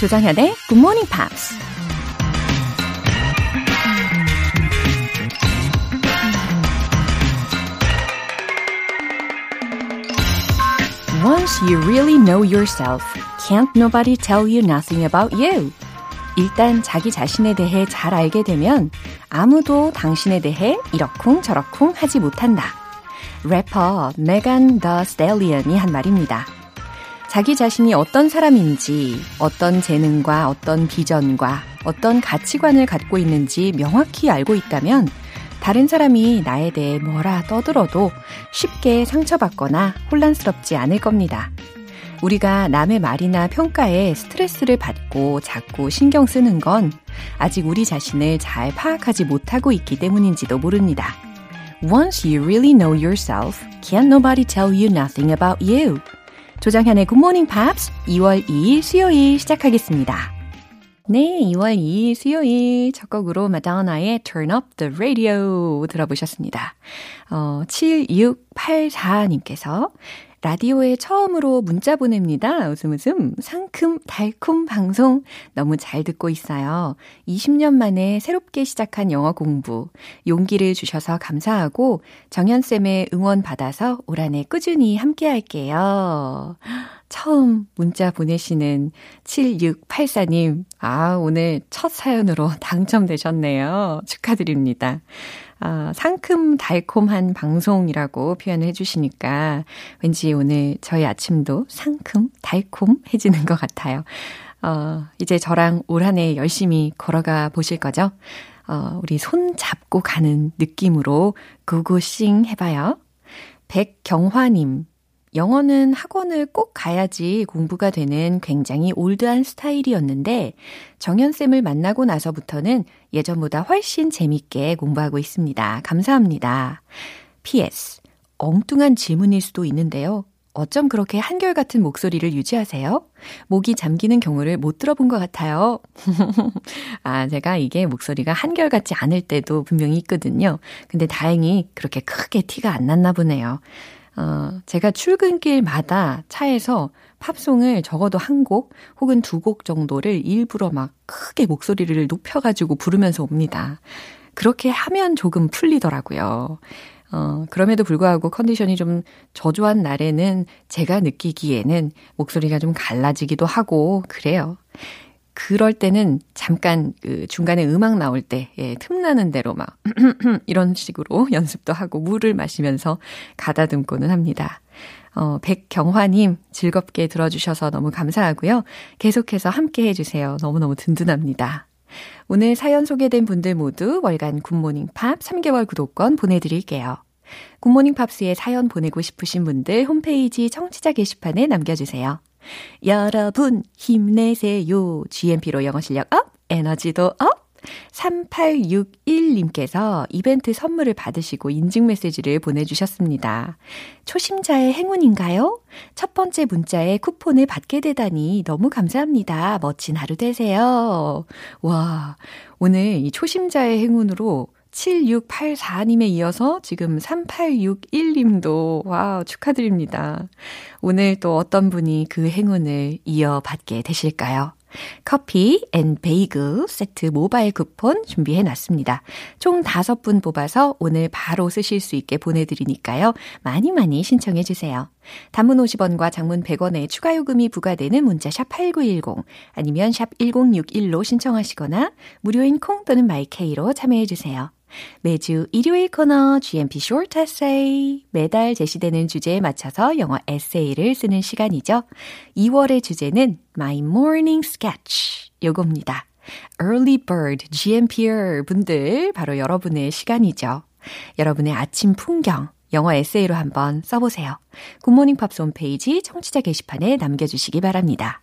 조정현의 Good Morning Pops. Once you really know yourself, can't nobody tell you nothing about you. 일단 자기 자신에 대해 잘 알게 되면 아무도 당신에 대해 이러쿵 저러쿵 하지 못한다. 래퍼 메간 더 스텔리언이 한 말입니다. 자기 자신이 어떤 사람인지, 어떤 재능과 어떤 비전과 어떤 가치관을 갖고 있는지 명확히 알고 있다면 다른 사람이 나에 대해 뭐라 떠들어도 쉽게 상처받거나 혼란스럽지 않을 겁니다. 우리가 남의 말이나 평가에 스트레스를 받고 자꾸 신경 쓰는 건 아직 우리 자신을 잘 파악하지 못하고 있기 때문인지도 모릅니다. Once you really know yourself, can't nobody tell you nothing about you. 조장현의 Morning Pops 2월 2일 수요일 시작하겠습니다. 네, 2월 2일 수요일 첫 곡으로 마다나의 Turn Up the Radio 들어보셨습니다. 어, 7684님께서 라디오에 처음으로 문자 보냅니다. 웃음 웃음 상큼 달콤 방송 너무 잘 듣고 있어요. 20년 만에 새롭게 시작한 영어 공부 용기를 주셔서 감사하고 정연쌤의 응원 받아서 올 한 해 꾸준히 함께 할게요. 처음 문자 보내시는 7684님, 아, 오늘 첫 사연으로 당첨되셨네요. 축하드립니다. 아, 상큼 달콤한 방송이라고 표현을 해주시니까 왠지 오늘 저희 아침도 상큼 달콤해지는 것 같아요. 어, 이제 저랑 올 한 해 열심히 걸어가 보실 거죠? 어, 우리 손 잡고 가는 느낌으로 구구싱 해봐요. 백경화님, 영어는 학원을 꼭 가야지 공부가 되는 굉장히 올드한 스타일이었는데 정연쌤을 만나고 나서부터는 예전보다 훨씬 재밌게 공부하고 있습니다. 감사합니다. PS. 엉뚱한 질문일 수도 있는데요. 어쩜 그렇게 한결같은 목소리를 유지하세요? 목이 잠기는 경우를 못 들어본 것 같아요. 아, 제가 이게 목소리가 한결같지 않을 때도 분명히 있거든요. 근데 다행히 그렇게 크게 티가 안 났나 보네요. 어, 제가 출근길마다 차에서 팝송을 적어도 한 곡 혹은 두 곡 정도를 일부러 막 크게 목소리를 높여가지고 부르면서 옵니다. 그렇게 하면 조금 풀리더라고요. 어, 그럼에도 불구하고 컨디션이 좀 저조한 날에는 제가 느끼기에는 목소리가 좀 갈라지기도 하고 그래요. 그럴 때는 잠깐 그 중간에 음악 나올 때, 예, 틈나는 대로 막, 이런 식으로 연습도 하고 물을 마시면서 가다듬고는 합니다. 어, 백경화님 즐겁게 들어주셔서 너무 감사하고요. 계속해서 함께 해주세요. 너무너무 든든합니다. 오늘 사연 소개된 분들 모두 월간 굿모닝 팝 3개월 구독권 보내드릴게요. 굿모닝 팝스에 사연 보내고 싶으신 분들 홈페이지 청취자 게시판에 남겨주세요. 여러분, 힘내세요. GMP로 영어 실력 up, 에너지도 up! 3861님께서 이벤트 선물을 받으시고 인증 메시지를 보내주셨습니다. 초심자의 행운인가요? 첫 번째 문자에 쿠폰을 받게 되다니 너무 감사합니다. 멋진 하루 되세요. 와, 오늘 이 초심자의 행운으로 7684님에 이어서 지금 3861님도 와 축하드립니다. 오늘 또 어떤 분이 그 행운을 이어받게 되실까요? 커피 and 베이글 세트 모바일 쿠폰 준비해 놨습니다. 총 5분 뽑아서 오늘 바로 쓰실 수 있게 보내드리니까요. 많이 많이 신청해 주세요. 단문 50원과 장문 100원의 추가 요금이 부과되는 문자 샵 8910 아니면 샵 1061로 신청하시거나 무료인 콩 또는 마이케이로 참여해 주세요. 매주 일요일 코너 GMP Short Essay. 매달 제시되는 주제에 맞춰서 영어 에세이를 쓰는 시간이죠. 2월의 주제는 My Morning Sketch. 요겁니다. Early Bird GMPer 분들 바로 여러분의 시간이죠. 여러분의 아침 풍경 영어 에세이로 한번 써보세요. 굿모닝 팝스 홈페이지 청취자 게시판에 남겨주시기 바랍니다.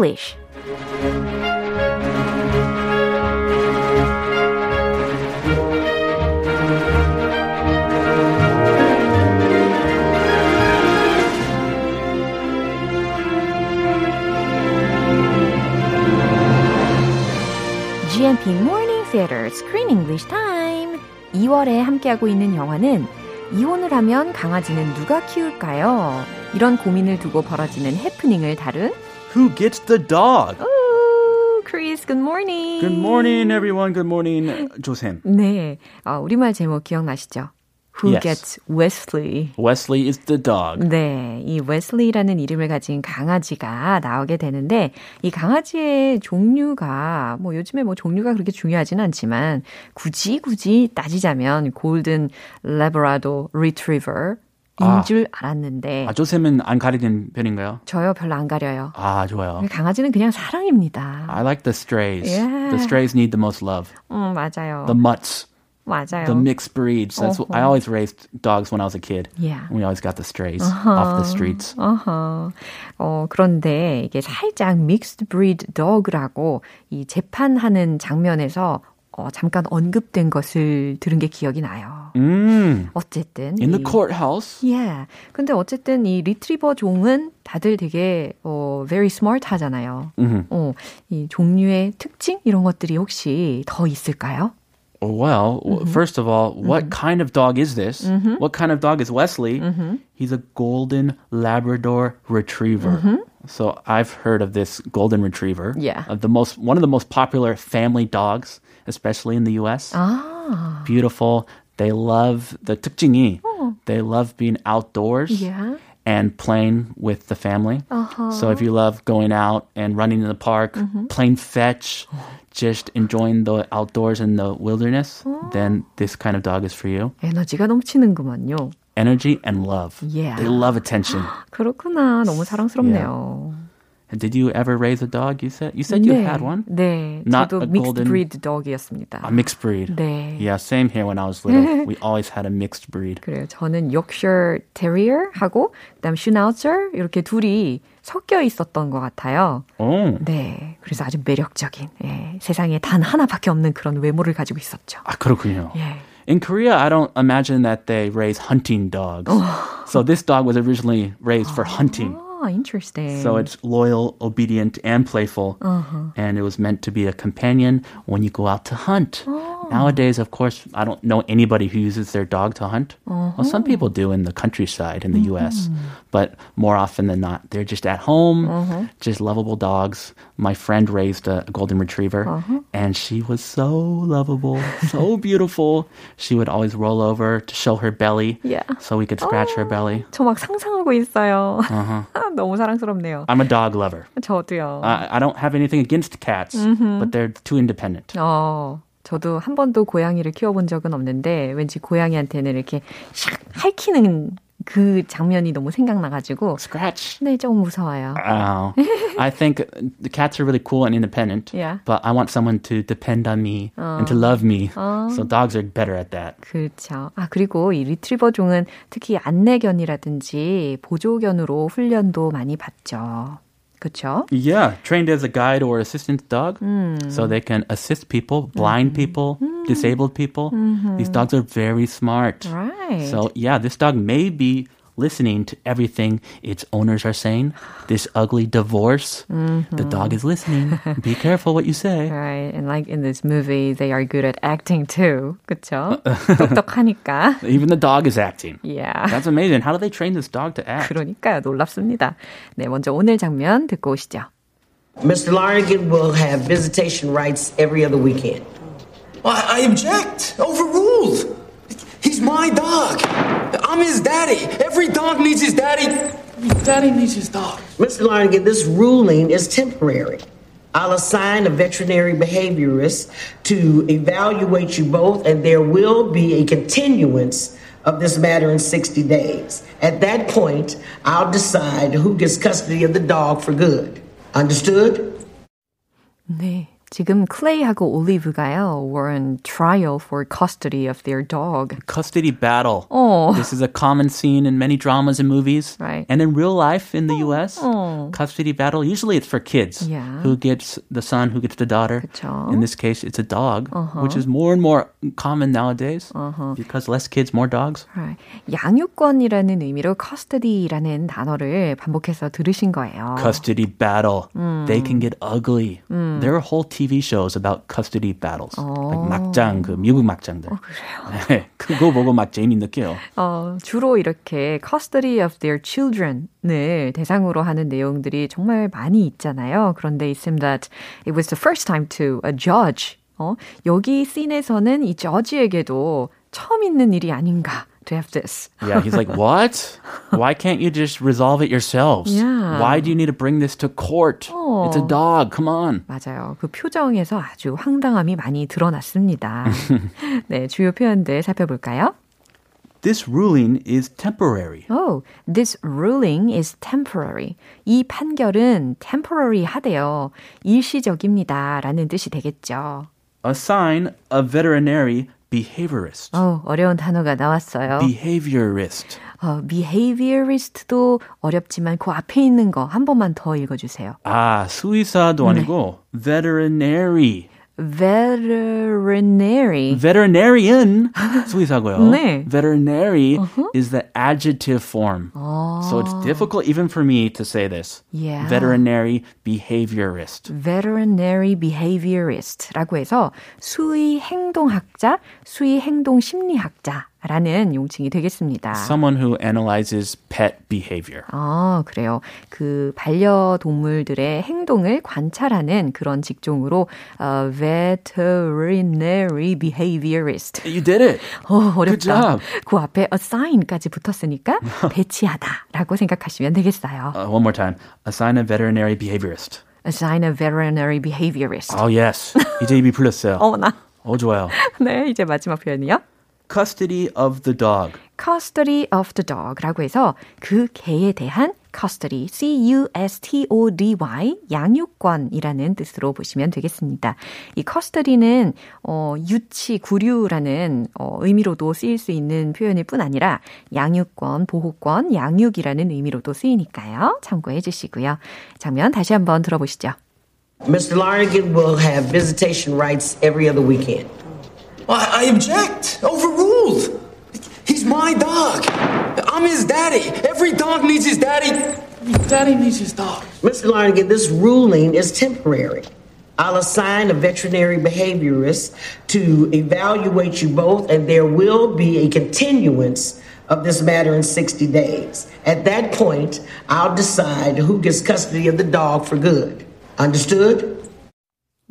English. GMP Morning Theater Screen English Time. 2월에 함께하고 있는 영화는 이혼을 하면 강아지는 누가 키울까요? 이런 고민을 두고 벌어지는 해프닝을 다룬 Who gets the dog? 오, Chris, good morning. Good morning, everyone. Good morning, 조쌤. 네, 어, 우리말 제목 기억나시죠? Who Yes. gets Wesley? Wesley is the dog. 네, 이 웨슬리라는 이름을 가진 강아지가 나오게 되는데 이 강아지의 종류가 뭐 요즘에 뭐 종류가 그렇게 중요하진 않지만 굳이 굳이 따지자면 골든 레브라도 리트리버 인 아. 줄 알았는데 아, 조쌤은 안 가리는 편인가요? 저요 별로 안 가려요. 아, 좋아요. 강아지는 그냥 사랑입니다. I like the strays. Yeah. The strays need the most love. 음, 맞아요. The mutts, 맞아요. the mixed breeds. That's what, I always raised dogs when I was a kid. Yeah. We always got the strays off the streets. 어허. 어, 그런데 이게 살짝 믹스드 브리드 dog라고 이 재판하는 장면에서 어, 잠깐 언급된 것을 들은 게 기억이 나요. Mm. 어쨌든 In the 이- courthouse. Yeah. 근데 어쨌든 이 리트리버 종은 다들 되게 어 very smart 하잖아요. Mhm. 어, 이 종류의 특징 이런 것들이 혹시 더 있을까요? Well, w first of all, what kind of dog is this? What kind of dog is Wesley? He's a golden Labrador retriever. So I've heard of this golden retriever. Yeah. Uh, the most one of the most popular family dogs, especially in the US. 아. Beautiful. They love the 특징이. They love being outdoors. Yeah. And playing with the family. So if you love going out and running in the park, playing fetch, just enjoying the outdoors in the wilderness, then this kind of dog is for you. 에너지가 넘치는구만요. Energy and love. Yeah. They love attention. 그렇구나. 너무 사랑스럽네요. Did you ever raise a dog? You said you said you 네. had one. 네. Not 저도 a 믹스드 golden- 브리드 덕이었습니다. A mixed breed. 네. Yeah, same here when I was little. we always had a mixed breed. 그래요. 저는 욕셔 테리어하고 그다음 슈나우저 이렇게 둘이 섞여 있었던 것 같아요. Oh. 네. 그래서 아주 매력적인 예, 세상에 단 하나밖에 없는 그런 외모를 가지고 있었죠. 아, 그렇군요. 예. In Korea, I don't imagine that they raise hunting dogs. so this dog was originally raised for hunting. 아, interesting. So it's loyal, obedient, and playful. And it was meant to be a companion when you go out to hunt. Nowadays, of course, I don't know anybody who uses their dog to hunt. Well, some people do in the countryside in the US, but more often than not, they're just at home, just lovable dogs. My friend raised a, a golden retriever, and she was so lovable, so beautiful. She would always roll over to show her belly Yeah. so we could scratch her belly. 저 막 상상하고 있어요. 너무 사랑스럽네요. I'm a dog lover. 저도요. I, I don't have anything against cats, but they're too independent. 어, 저도 한 번도 고양이를 키워본 적은 없는데 왠지 고양이한테는 이렇게 샥 핥히는 그 장면이 너무 생각나가지고 Scratch. 네, 조금 무서워요. Oh, I think the cats are really cool and independent. Yeah. But I want someone to depend on me and to love me. So dogs are better at that. 그렇죠. 아, 그리고 이 리트리버 종은 특히 안내견이라든지 보조견으로 훈련도 많이 받죠. 그렇죠? Yeah, trained as a guide or assistant dog, so they can assist people, blind people, disabled people. These dogs are very smart. Right. So yeah, this dog may be listening to everything its owners are saying. This ugly divorce, the dog is listening. Be careful what you say. Right. And like in this movie, they are good at acting too. 그렇죠? 똑똑하니까. Even the dog is acting. Yeah. That's amazing. How do they train this dog to act? 그러니까요. 놀랍습니다. 네, 먼저 오늘 장면 듣고 오시죠. Mr. Larnigan will have visitation rights every other weekend. I, I object. Overruled. He's my dog. I'm his daddy. Every dog needs his daddy. His daddy needs his dog. Mr. Larnigan, this ruling is temporary. I'll assign a veterinary behaviorist to evaluate you both, and there will be a continuance of this matter in 60 days. At that point, I'll decide who gets custody of the dog for good. Understood? 네. 지금 클레이하고 올리브가요 were on trial for custody of their dog. Custody battle. Oh. This is a common scene in many dramas and movies. Right. And in real life in the US, Oh. custody battle, usually it's for kids. Yeah. Who gets the son, who gets the daughter. 그쵸. In this case, it's a dog, which is more and more common nowadays because less kids, more dogs. Right. 양육권이라는 의미로 custody라는 단어를 반복해서 들으신 거예요. Custody battle. They can get ugly. There are whole TV shows about custody battles. Like 막장, 그 미국 막장들. 그래요? 그거 보고 막 재미 느껴요. 어, 주로 이렇게 custody of their children을 대상으로 하는 내용들이 정말 많이 있잖아요. 그런데 it seemed that it was the first time to a judge. 어, 여기 씬에서는 이 judge에게도 처음 있는 일이 아닌가 to have this. Yeah, he's like, what? Why can't you just resolve it yourselves? Yeah. Why do you need to bring this to court? It's a dog. Come on. 맞아요. 그 표정에서 아주 황당함이 많이 드러났습니다. 네, 주요 표현들 살펴볼까요? This ruling is temporary. Oh, this ruling is temporary. 이 판결은 temporary 하대요. 일시적입니다. 라는 뜻이 되겠죠. Assign a veterinary behaviorist. 어, 어려운 단어가 나왔어요. Behaviorist. 어, behaviorist도 어렵지만 그 앞에 있는 거 한 번만 더 읽어 주세요. 아, 수의사도 아니고 veterinary. veterinary. Veterinarian 수의사고요. 네. Veterinary is the adjective form. So it's difficult even for me to say this. Yeah. Veterinary behaviorist. veterinary behaviorist라고 해서 수의 행동학자, 수의 행동 심리학자 라는 용칭이 되겠습니다. Someone who analyzes pet behavior. 아, 그래요. 그 반려동물들의 행동을 관찰하는 그런 직종으로 어, veterinary behaviorist. You did it. 어, Good 어렵다. job. 그 앞에 assign까지 붙었으니까 배치하다라고 생각하시면 되겠어요. Uh, one more time. Assign a veterinary behaviorist. assign a veterinary behaviorist. Oh, yes. 이제 입이 풀렸어요. 어머나. 어, 좋아요. 네, 이제 마지막 표현이요. Custody of the dog. custody of the dog라고 해서 그 개에 대한 custody, C-U-S-T-O-D-Y, 양육권이라는 뜻으로 보시면 되겠습니다. 이 custody는 어, 유치, 구류라는 어, 의미로도 쓰일 수 있는 표현일 뿐 아니라 양육권, 보호권, 양육이라는 의미로도 쓰이니까요. 참고해 주시고요. 장면 다시 한번 들어보시죠. Mr. Larnigan will have visitation rights every other weekend. I, I object. Overruled. He's my dog. I'm his daddy. Every dog needs his daddy. Daddy needs his dog. Mr. Larnigan, this ruling is temporary. I'll assign a veterinary behaviorist to evaluate you both, and there will be a continuance of this matter in 60 days. At that point, I'll decide who gets custody of the dog for good. Understood?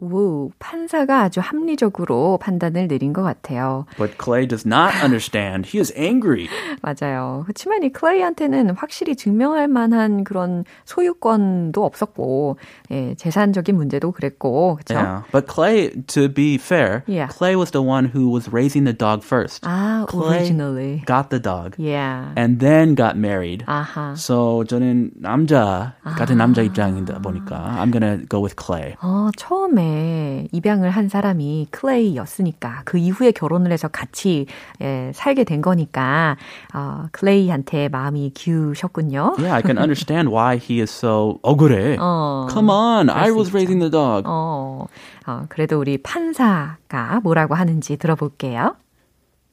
오, 판사가 아주 합리적으로 판단을 내린 것 같아요. But Clay does not understand. He is angry. 맞아요. 그렇지만 이 클레이한테는 확실히 증명할 만한 그런 소유권도 없었고, 예, 재산적인 문제도 그랬고, 그렇죠? Yeah. But Clay, to be fair, Yeah. Clay was the one who was raising the dog first. 아, Clay originally. got the dog Yeah. and then got married. 아하. So 저는 남자 같은 남자 입장이다 보니까 I'm gonna go with Clay. 어, 처음에 입양을 한 사람이 클레이였으니까 그 이후에 결혼을 해서 같이 예, 살게 된 거니까 어, 클레이한테 마음이 기우셨군요. Yeah, I can understand why he is so 억울해. 어, Come on, I 수 was 있죠. raising the dog. 어, 어, 그래도 우리 판사가 뭐라고 하는지 들어볼게요.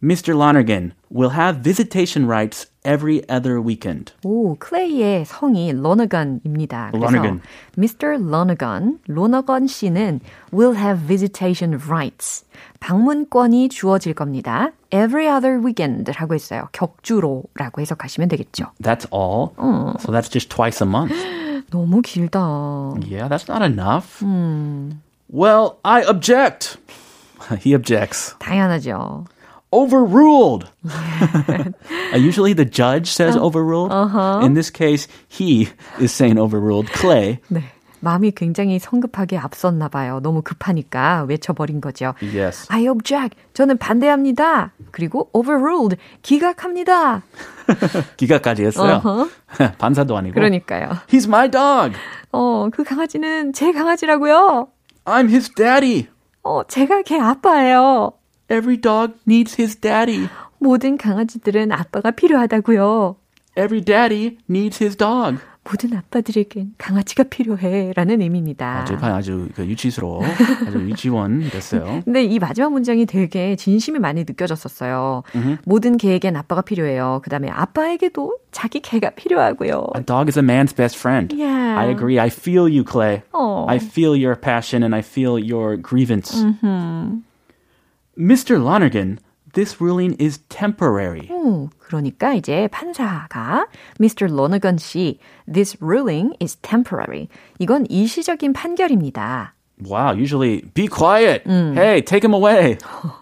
Mr. Lonergan will have visitation rights every other weekend. 오, 클레이의 성이 로너건입니다. 그래서 Lonergan. Mr. Lonergan, 로너건 씨는 will have visitation rights. 방문권이 주어질 겁니다. Every other weekend라고 했어요. 격주로라고 해석하시면 되겠죠. That's all. So that's just twice a month. 너무 길다. Yeah, that's not enough. Well, I object. he objects. 당연하죠. Overruled. Uh, usually the judge says overruled. In this case, he is saying overruled. Clay. 네. 마음이 굉장히 성급하게 앞섰나 봐요. 너무 급하니까 외쳐버린 거죠. Yes. I object. 저는 반대합니다. 그리고 overruled. 기각합니다. 기가까지 했어요. 반사도 아니고. 그러니까요. He's my dog. 어, 그 강아지는 제 강아지라고요. I'm his daddy. 어, 제가 걔 아빠예요. Every dog needs his daddy. 모든 강아지들은 아빠가 필요하다고요. Every daddy needs his dog. 모든 아빠들에겐 강아지가 필요해라는 의미입니다. 아주 아주 그 유치스러워. 아주 유치원 됐어요. 근데 이 마지막 문장이 되게 진심이 많이 느껴졌었어요. Mm-hmm. 모든 개에겐 아빠가 필요해요. 그 다음에 아빠에게도 자기 개가 필요하고요. A dog is a man's best friend. Yeah. I agree. I feel you, Clay. Oh. I feel your passion and I feel your grievance. Mr. Lonergan, this ruling is temporary. 오, 그러니까 이제 판사가 Mr. Lonergan 씨, this ruling is temporary. 이건 일시적인 판결입니다. Wow, usually be quiet. Hey, take him away.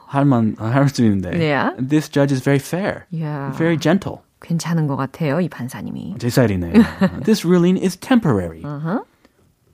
할만 할수 있는데. Yeah. This judge is very fair. Yeah. Very gentle. 괜찮은 것 같아요, 이 판사님이. 제 스타일이네요. this ruling is temporary.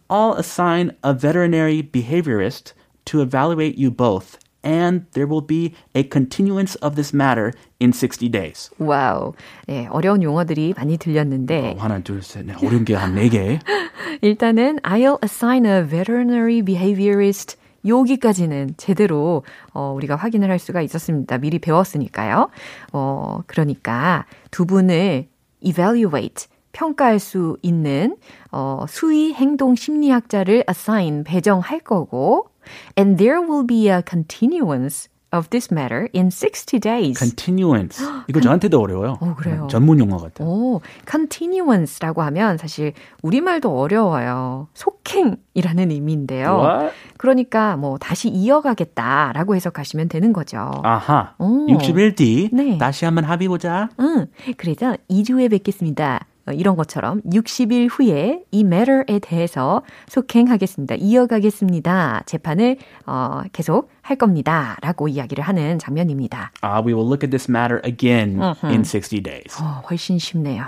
I'll assign a veterinary behaviorist to evaluate you both, and there will be a continuance of this matter in 60 days. 와우. 네, 어려운 용어들이 많이 들렸는데 어, 하나, 둘, 셋, 넷, 어려운 게 한 네 개. 일단은 I'll assign a veterinary behaviorist 여기까지는 제대로 어, 우리가 확인을 할 수가 있었습니다. 미리 배웠으니까요. 어, 그러니까 두 분을 evaluate 평가할 수 있는 어, 수의 행동 심리학자를 assign 배정할 거고 and there will be a continuance of this matter in 60 days. Continuance. 이거 저한테도 어려워요. 어, 그래요. 전문 용어 같아요. 오, continuance라고 하면 사실 우리말도 어려워요. 속행이라는 의미인데요. What? 그러니까 뭐 다시 이어가겠다라고 해석하시면 되는 거죠. 아하. 오. 61D. 네. 다시 한번 합의 보자. 응. 그래서 2주 후에 뵙겠습니다. 어, 이런 것처럼 60일 후에 이 matter에 대해서 속행하겠습니다. 이어가겠습니다. 재판을 어, 계속 할 겁니다 라고 이야기를 하는 장면입니다. Uh, we will look at this matter again in 60 days. 어, 훨씬 쉽네요.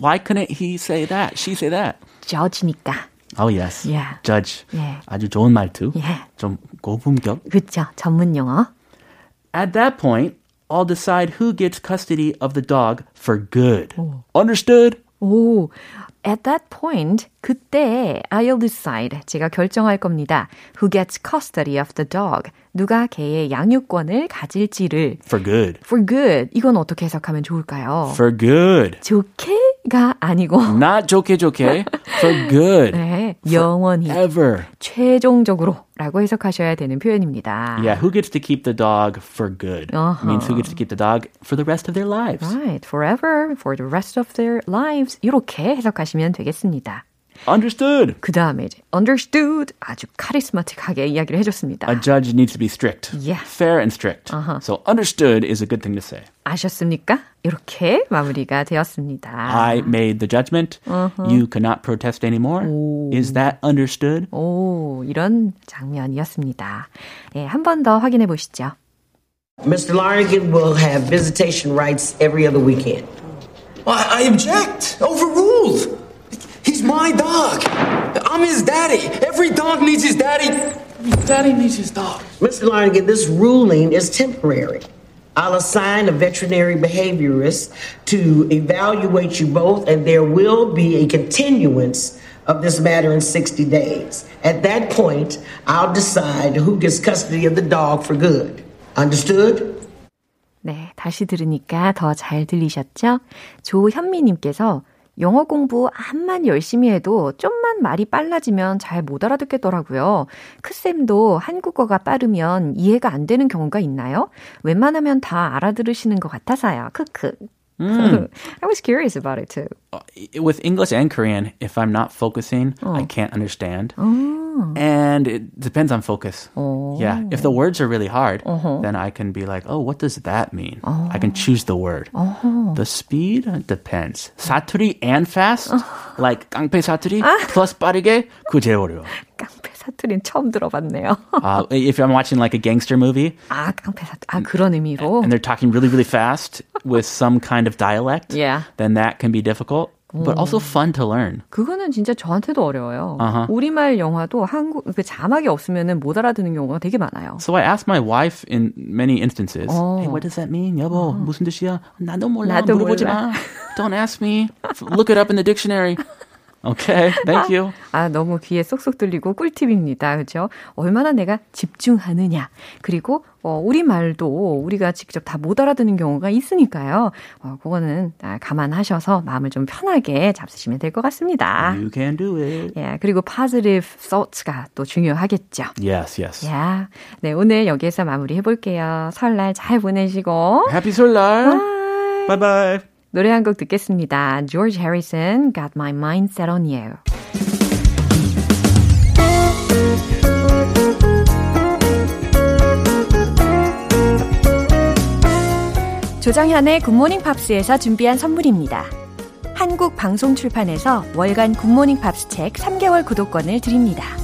Why couldn't he say that? She say that? judge니까. Oh yes. Yeah. Judge. 예. 아주 좋은 말투. 예. 좀 고품격. 그렇죠. 전문 용어. At that point, I'll decide who gets custody of the dog for good. Understood? 오, at that point, 그때 I'll decide, 제가 결정할 겁니다. Who gets custody of the dog? 누가 개의 양육권을 가질지를 For good. for good. 이건 어떻게 해석하면 좋을까요? For good. 좋게 가 아니고 Not 좋게 좋게. For good. 네, 영원히 Ever. 최종적으로라고 해석하셔야 되는 표현입니다. Yeah, who gets to keep the dog for good? Uh-huh. Means who gets to keep the dog for the rest of their lives. Right, forever, for the rest of their lives. 이렇게 해석하시면 되겠습니다. Understood. 그 다음에 이제 understood 아주 카리스마틱하게 이야기를 해줬습니다. A judge needs to be strict. Yeah. Fair and strict. So understood is a good thing to say. 아셨습니까? 이렇게 마무리가 되었습니다. I made the judgment. You cannot protest anymore. Is that understood? 오, 이런 장면이었습니다. 예, 한 번 더 확인해 보시죠. Mr. Larnigan will have visitation rights every other weekend. I, I object. Overruled. He's my dog. I'm his daddy. Every dog needs his daddy. Daddy needs his dog. Mr. Larnigan, this ruling is temporary. I'll assign a veterinary behaviorist to evaluate you both, and there will be a continuance of this matter in 60 days. At that point, I'll decide who gets custody of the dog for good. Understood? 네, 다시 들으니까 더 잘 들리셨죠? 조현미님께서 영어 공부 암만 열심히 해도 좀만 말이 빨라지면 잘 못 알아듣겠더라고요. 크쌤도 한국어가 빠르면 이해가 안 되는 경우가 있나요? 웬만하면 다 알아들으시는 것 같아서요. 크크. I was curious about it too. With English and Korean, if I'm not focusing, I can't understand. And it depends on focus. Yeah. If the words are really hard, then I can be like, oh, what does that mean? I can choose the word. The speed depends. 사투리 and fast, like 깡패 사투리 plus 빠르게, 그거 제일 어려워. 깡패 사투리는 처음 들어봤네요. Uh, if I'm watching like a gangster movie 아, 깡패 사투리. 아, 그런 의미로. and they're talking really, really fast with some kind of dialect, Yeah. then that can be difficult, But also fun to learn. 그거는 진짜 저한테도 어려워요. 우리말 영화도 한국 그 자막이 없으면은 못 알아듣는 경우가 되게 많아요. So I asked my wife in many instances, hey, what does that mean? 여보, 무슨 뜻이야? 나도 몰라. 나도 물어보지 몰라. 마. Don't ask me. Look it up in the dictionary. Okay, thank you. 아, 너무 귀에 쏙쏙 들리고 꿀팁입니다. 그죠? 얼마나 내가 집중하느냐. 그리고 어, 우리말도 우리가 직접 다 못 알아듣는 경우가 있으니까요. 어, 그거는 감안하셔서 마음을 좀 편하게 잡수시면 될 것 같습니다. You can do it. 예, 그리고 positive thoughts가 또 중요하겠죠. Yes, yes. 야, 네, 오늘 여기에서 마무리해 볼게요. 설날 잘 보내시고. Happy 설날. Bye. Bye bye. 노래 한 곡 듣겠습니다. George Harrison, Got My Mind Set on You. 조정현의 굿모닝 팝스에서 준비한 선물입니다. 한국 방송 출판에서 월간 굿모닝 팝스 책 3개월 구독권을 드립니다.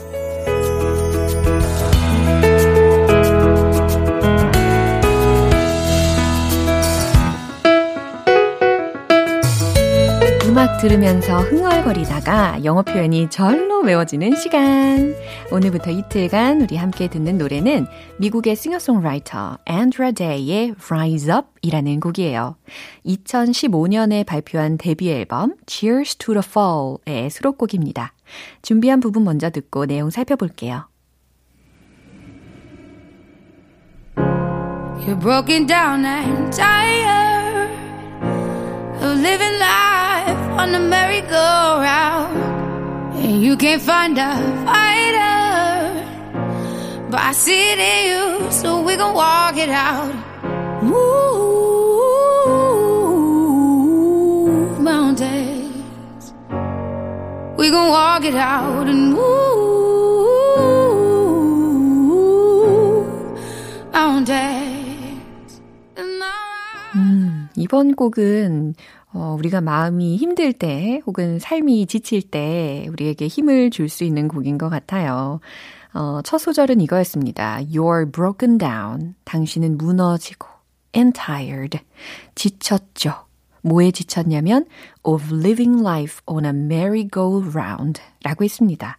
음악 들으면서 흥얼거리다가 영어 표현이 절로 외워지는 시간. 오늘부터 이틀간 우리 함께 듣는 노래는 미국의 싱어송라이터 앤드라 데이의 Rise Up 이라는 곡이에요. 2015년에 발표한 데뷔 앨범 Cheers to the Fall의 수록곡입니다. 준비한 부분 먼저 듣고 내용 살펴볼게요. You're broken down and tired of living life on the merry-go-round. And you can't find a fighter, but I see it in you, so we gon' walk it out. Move mountains. We gon' walk it out and move mountains. 음, 이번 곡은 어, 우리가 마음이 힘들 때 혹은 삶이 지칠 때 우리에게 힘을 줄 수 있는 곡인 것 같아요. 어, 첫 소절은 이거였습니다. You're broken down. 당신은 무너지고. And tired. 지쳤죠. 뭐에 지쳤냐면 of living life on a merry-go-round 라고 했습니다.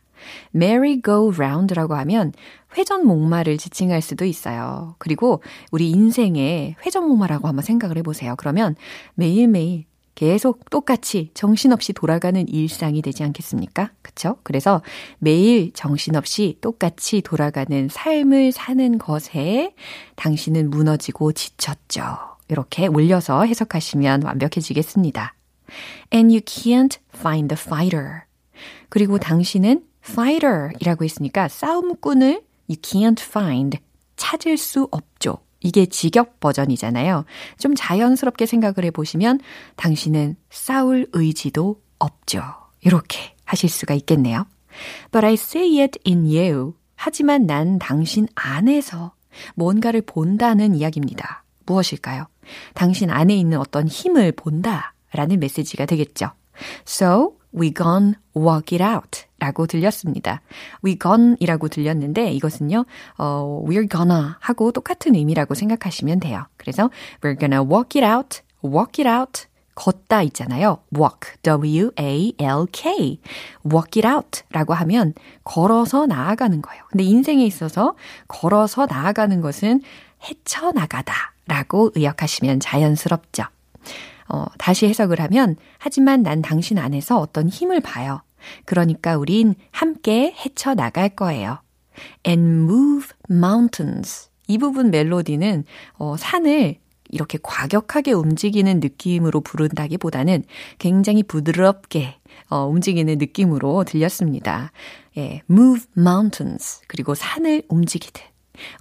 merry-go-round라고 하면 회전 목마를 지칭할 수도 있어요. 그리고 우리 인생의 회전 목마라고 한번 생각을 해보세요. 그러면 매일매일 계속 똑같이 정신없이 돌아가는 일상이 되지 않겠습니까? 그쵸? 그래서 매일 정신없이 똑같이 돌아가는 삶을 사는 것에 당신은 무너지고 지쳤죠. 이렇게 올려서 해석하시면 완벽해지겠습니다. And you can't find the fighter. 그리고 당신은 fighter이라고 했으니까 싸움꾼을 you can't find 찾을 수 없죠. 이게 직역 버전이잖아요. 좀 자연스럽게 생각을 해보시면 당신은 싸울 의지도 없죠. 이렇게 하실 수가 있겠네요. But I see it in you. 하지만 난 당신 안에서 뭔가를 본다는 이야기입니다. 무엇일까요? 당신 안에 있는 어떤 힘을 본다 라는 메시지가 되겠죠. So, we gon walk it out 라고 들렸습니다. we gon 이라고 들렸는데 이것은요, 어, we're gonna 하고 똑같은 의미라고 생각하시면 돼요. 그래서 we're gonna walk it out, walk it out, 걷다 있잖아요. walk, w-a-l-k, walk it out 라고 하면 걸어서 나아가는 거예요. 근데 인생에 있어서 걸어서 나아가는 것은 헤쳐나가다 라고 의역하시면 자연스럽죠. 어, 다시 해석을 하면, 하지만 난 당신 안에서 어떤 힘을 봐요. 그러니까 우린 함께 헤쳐나갈 거예요. And move mountains. 이 부분 멜로디는, 어, 산을 이렇게 과격하게 움직이는 느낌으로 부른다기 보다는 굉장히 부드럽게 어, 움직이는 느낌으로 들렸습니다. 예, move mountains. 그리고 산을 움직이듯.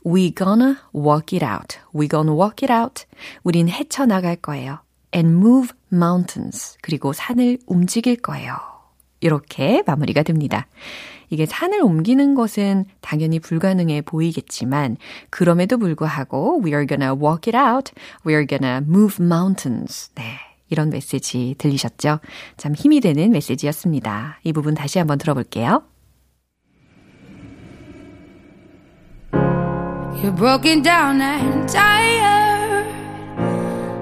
We gonna walk it out. We gonna walk it out. 우린 헤쳐나갈 거예요. And move mountains. 그리고 산을 움직일 거예요. 이렇게 마무리가 됩니다. 이게 산을 옮기는 것은 당연히 불가능해 보이겠지만 그럼에도 불구하고 we are gonna walk it out. We are gonna move mountains. 네. 이런 메시지 들리셨죠? 참 힘이 되는 메시지였습니다. 이 부분 다시 한번 들어볼게요. You're broken down and tired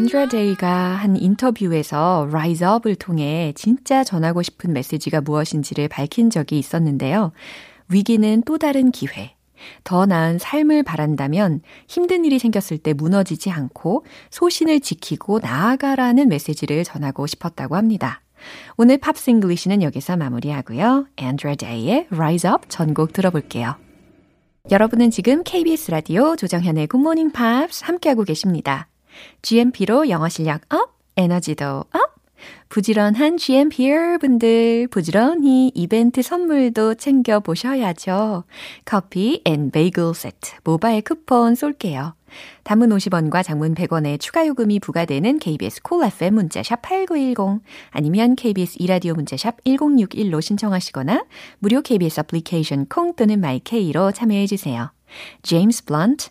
안드라 데이가 한 인터뷰에서 Rise Up을 통해 진짜 전하고 싶은 메시지가 무엇인지를 밝힌 적이 있었는데요. 위기는 또 다른 기회. 더 나은 삶을 바란다면 힘든 일이 생겼을 때 무너지지 않고 소신을 지키고 나아가라는 메시지를 전하고 싶었다고 합니다. 오늘 Pops English는 여기서 마무리하고요. 안드라 데이의 Rise Up 전곡 들어볼게요. 여러분은 지금 KBS 라디오 조정현의 Morning Pops 함께하고 계십니다. GMP로 영어 실력 up, 에너지도 up. 부지런한 GMPer 분들 부지런히 이벤트 선물도 챙겨 보셔야죠. 커피 and 베이글 세트 모바일 쿠폰 쏠게요. 단문 50원과 장문 100원의 추가 요금이 부과되는 KBS 콜 cool FM 문자샵 8910 아니면 KBS 이라디오 문자샵 1061로 신청하시거나 무료 KBS 애플리케이션 콩 또는 마이케이로 참여해 주세요. James Blunt,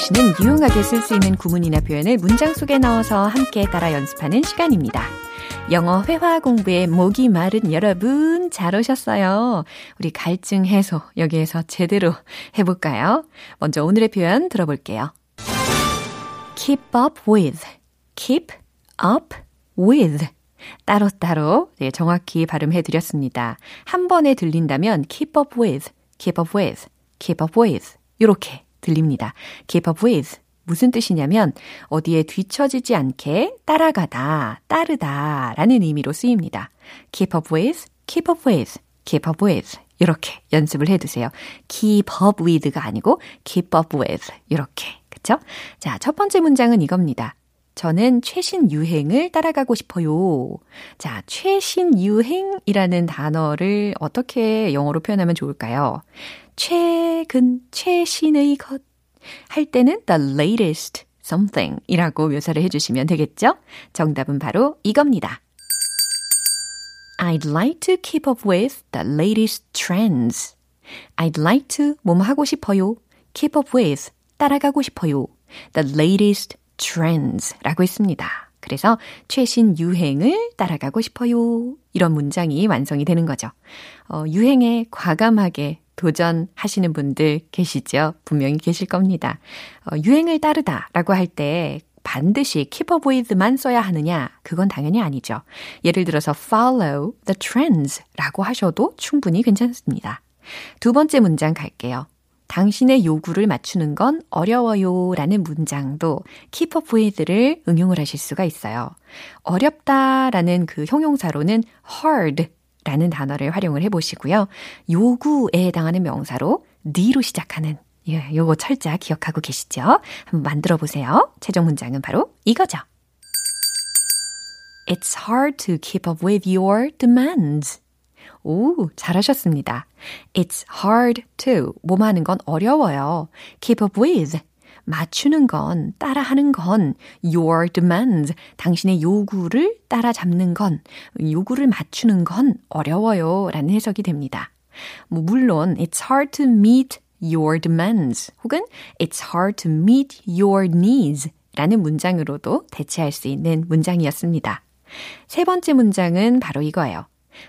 English는 유용하게 쓸 수 있는 구문이나 표현을 문장 속에 넣어서 함께 따라 연습하는 시간입니다. 영어 회화 공부에 목이 마른 여러분 잘 오셨어요. 우리 갈증 해소 여기에서 제대로 해볼까요? 먼저 오늘의 표현 들어볼게요. keep up with, keep up with. 따로따로 네, 정확히 발음해 드렸습니다. 한 번에 들린다면 keep up with, keep up with, keep up with 이렇게 들립니다. keep up with 무슨 뜻이냐면 어디에 뒤처지지 않게 따라가다, 따르다 라는 의미로 쓰입니다. keep up with, keep up with, keep up with 이렇게 연습을 해두세요. keep up with가 아니고 keep up with 이렇게 그쵸? 자, 첫 번째 문장은 이겁니다. 저는 최신 유행을 따라가고 싶어요. 자, 최신 유행이라는 단어를 어떻게 영어로 표현하면 좋을까요? 최근, 최신의 것, 할 때는 the latest something 이라고 묘사를 해주시면 되겠죠? 정답은 바로 이겁니다. I'd like to keep up with the latest trends. I'd like to 뭐뭐 하고 싶어요. keep up with 따라가고 싶어요. the latest trends 라고 했습니다. 그래서 최신 유행을 따라가고 싶어요. 이런 문장이 완성이 되는 거죠. 어, 유행에 과감하게 도전하시는 분들 계시죠? 분명히 계실 겁니다. 어, 유행을 따르다 라고 할 때 반드시 keep up with만 써야 하느냐? 그건 당연히 아니죠. 예를 들어서 follow the trends 라고 하셔도 충분히 괜찮습니다. 두 번째 문장 갈게요. 당신의 요구를 맞추는 건 어려워요 라는 문장도 keep up with를 응용을 하실 수가 있어요. 어렵다 라는 그 형용사로는 hard 라는 단어를 활용을 해보시고요. 요구에 해당하는 명사로 니로 시작하는 예, 요거 철자 기억하고 계시죠? 한번 만들어 보세요. 최종 문장은 바로 이거죠. It's hard to keep up with your demands. 오, 잘하셨습니다. It's hard to 뭐뭐 하는 건 어려워요. keep up with 맞추는 건, 따라하는 건, your demands, 당신의 요구를 따라잡는 건, 요구를 맞추는 건 어려워요. 라는 해석이 됩니다. 뭐, 물론, it's hard to meet your demands 혹은 it's hard to meet your needs 라는 문장으로도 대체할 수 있는 문장이었습니다. 세 번째 문장은 바로 이거예요.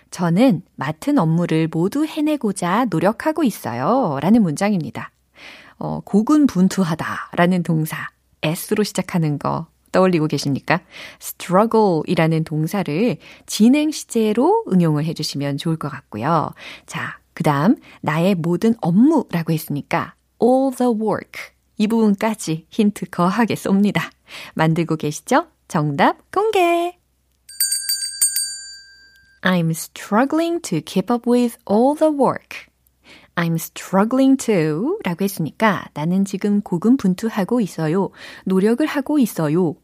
저는 맡은 업무를 모두 해내고자 노력하고 있어요. 라는 문장입니다. 어, 고군분투하다 라는 동사, s로 시작하는 거 떠올리고 계십니까? struggle 이라는 동사를 진행 시제로 응용을 해주시면 좋을 것 같고요. 자, 그 다음, 나의 모든 업무라고 했으니까 all the work. 이 부분까지 힌트 거하게 쏩니다. 만들고 계시죠? 정답 공개! I'm struggling to keep up with all the work. I'm struggling to 라고 했으니까 나는 지금 고군분투하고 있어요. 노력을 하고 있어요.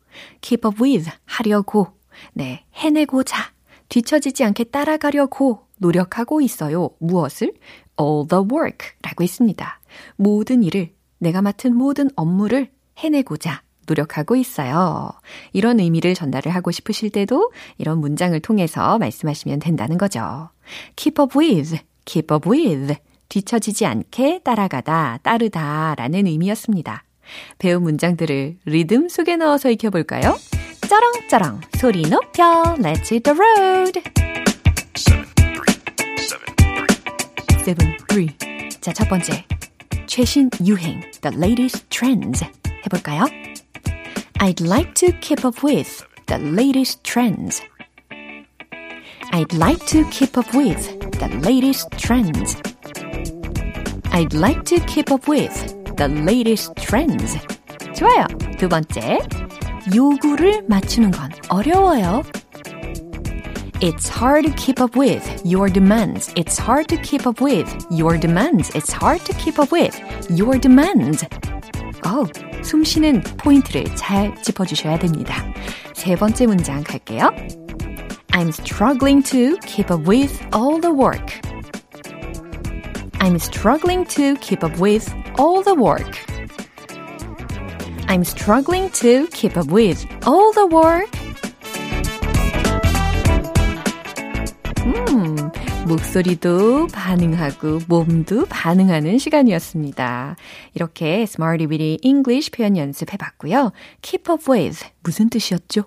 keep up with 하려고 네, 해내고자 뒤처지지 않게 따라가려고 노력하고 있어요. 무엇을? all the work 라고 했습니다. 모든 일을 내가 맡은 모든 업무를 해내고자 노력하고 있어요. 이런 의미를 전달을 하고 싶으실 때도 이런 문장을 통해서 말씀하시면 된다는 거죠. keep up with, keep up with. 뒤처지지 않게 따라가다, 따르다 라는 의미였습니다. 배운 문장들을 리듬 속에 넣어서 익혀볼까요? 쩌렁쩌렁 소리 높여 Let's hit the road Seven, three. 자, 첫 번째 최신 유행 The latest trends 해볼까요? I'd like to keep up with the latest trends I'd like to keep up with the latest trends I'd like to keep up with the latest trends. 좋아요. 두 번째. 요구를 맞추는 건 어려워요. It's hard to keep up with your demands. It's hard to keep up with your demands. It's hard to keep up with your demands. 어우, 숨 쉬는 포인트를 잘 짚어주셔야 됩니다. 세 번째 문장 갈게요. I'm struggling to keep up with all the work. I'm struggling to keep up with all the work. I'm struggling to keep up with all the work. 음, 목소리도 반응하고 몸도 반응하는 시간이었습니다. 이렇게 Smarty Weedy English 표현 연습해 봤고요. Keep up with 무슨 뜻이었죠?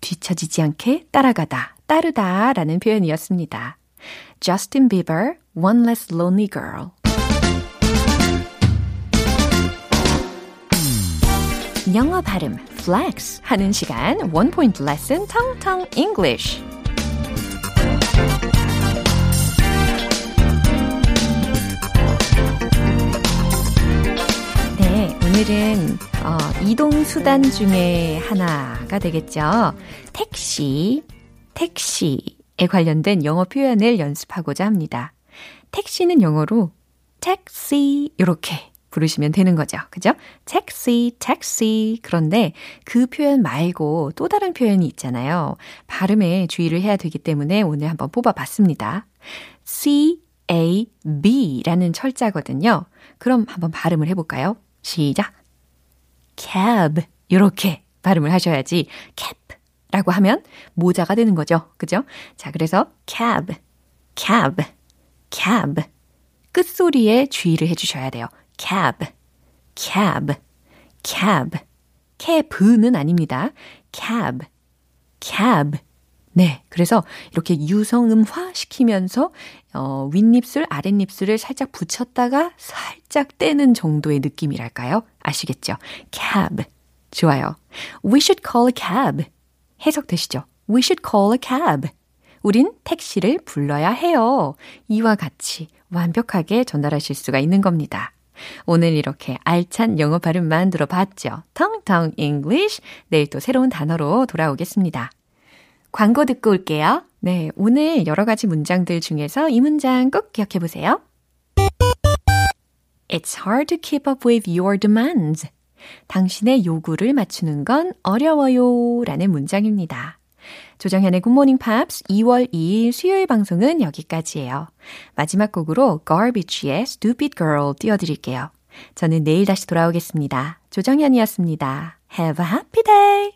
뒤처지지 않게 따라가다, 따르다 라는 표현이었습니다. Justin Bieber, One Less Lonely Girl. 영어 발음 flex 하는 시간 원 포인트 레슨 텅텅 English. 오늘은 어, 이동 수단 중에 하나가 되겠죠. 택시, 택시에 관련된 영어 표현을 연습하고자 합니다. 택시는 영어로 택시 이렇게 부르시면 되는 거죠. 그죠? 택시, 택시. 그런데 그 표현 말고 또 다른 표현이 있잖아요. 발음에 주의를 해야 되기 때문에 오늘 한번 뽑아봤습니다. C, A, B라는 철자거든요. 그럼 한번 발음을 해볼까요? 시작. cab. 이렇게 발음을 하셔야지 cap 라고 하면 모자가 되는 거죠. 그죠? 자, 그래서 cab, cab, cab. 끝소리에 주의를 해 주셔야 돼요. cab, cab, cab. cab는 아닙니다. cab, cab. 네. 그래서 이렇게 유성음화 시키면서, 어, 윗입술, 아랫입술을 살짝 붙였다가 살짝 떼는 정도의 느낌이랄까요? 아시겠죠? cab. 좋아요. We should call a cab. 해석되시죠? We should call a cab. 우린 택시를 불러야 해요. 이와 같이 완벽하게 전달하실 수가 있는 겁니다. 오늘 이렇게 알찬 영어 발음만 들어봤죠. 텅텅 English. 내일 또 새로운 단어로 돌아오겠습니다. 광고 듣고 올게요. 네, 오늘 여러 가지 문장들 중에서 이 문장 꼭 기억해 보세요. It's hard to keep up with your demands. 당신의 요구를 맞추는 건 어려워요. 라는 문장입니다. 조정현의 굿모닝 팝스 2월 2일 수요일 방송은 여기까지예요. 마지막 곡으로 Garbage의 Stupid Girl 띄워드릴게요. 저는 내일 다시 돌아오겠습니다. 조정현이었습니다. Have a happy day!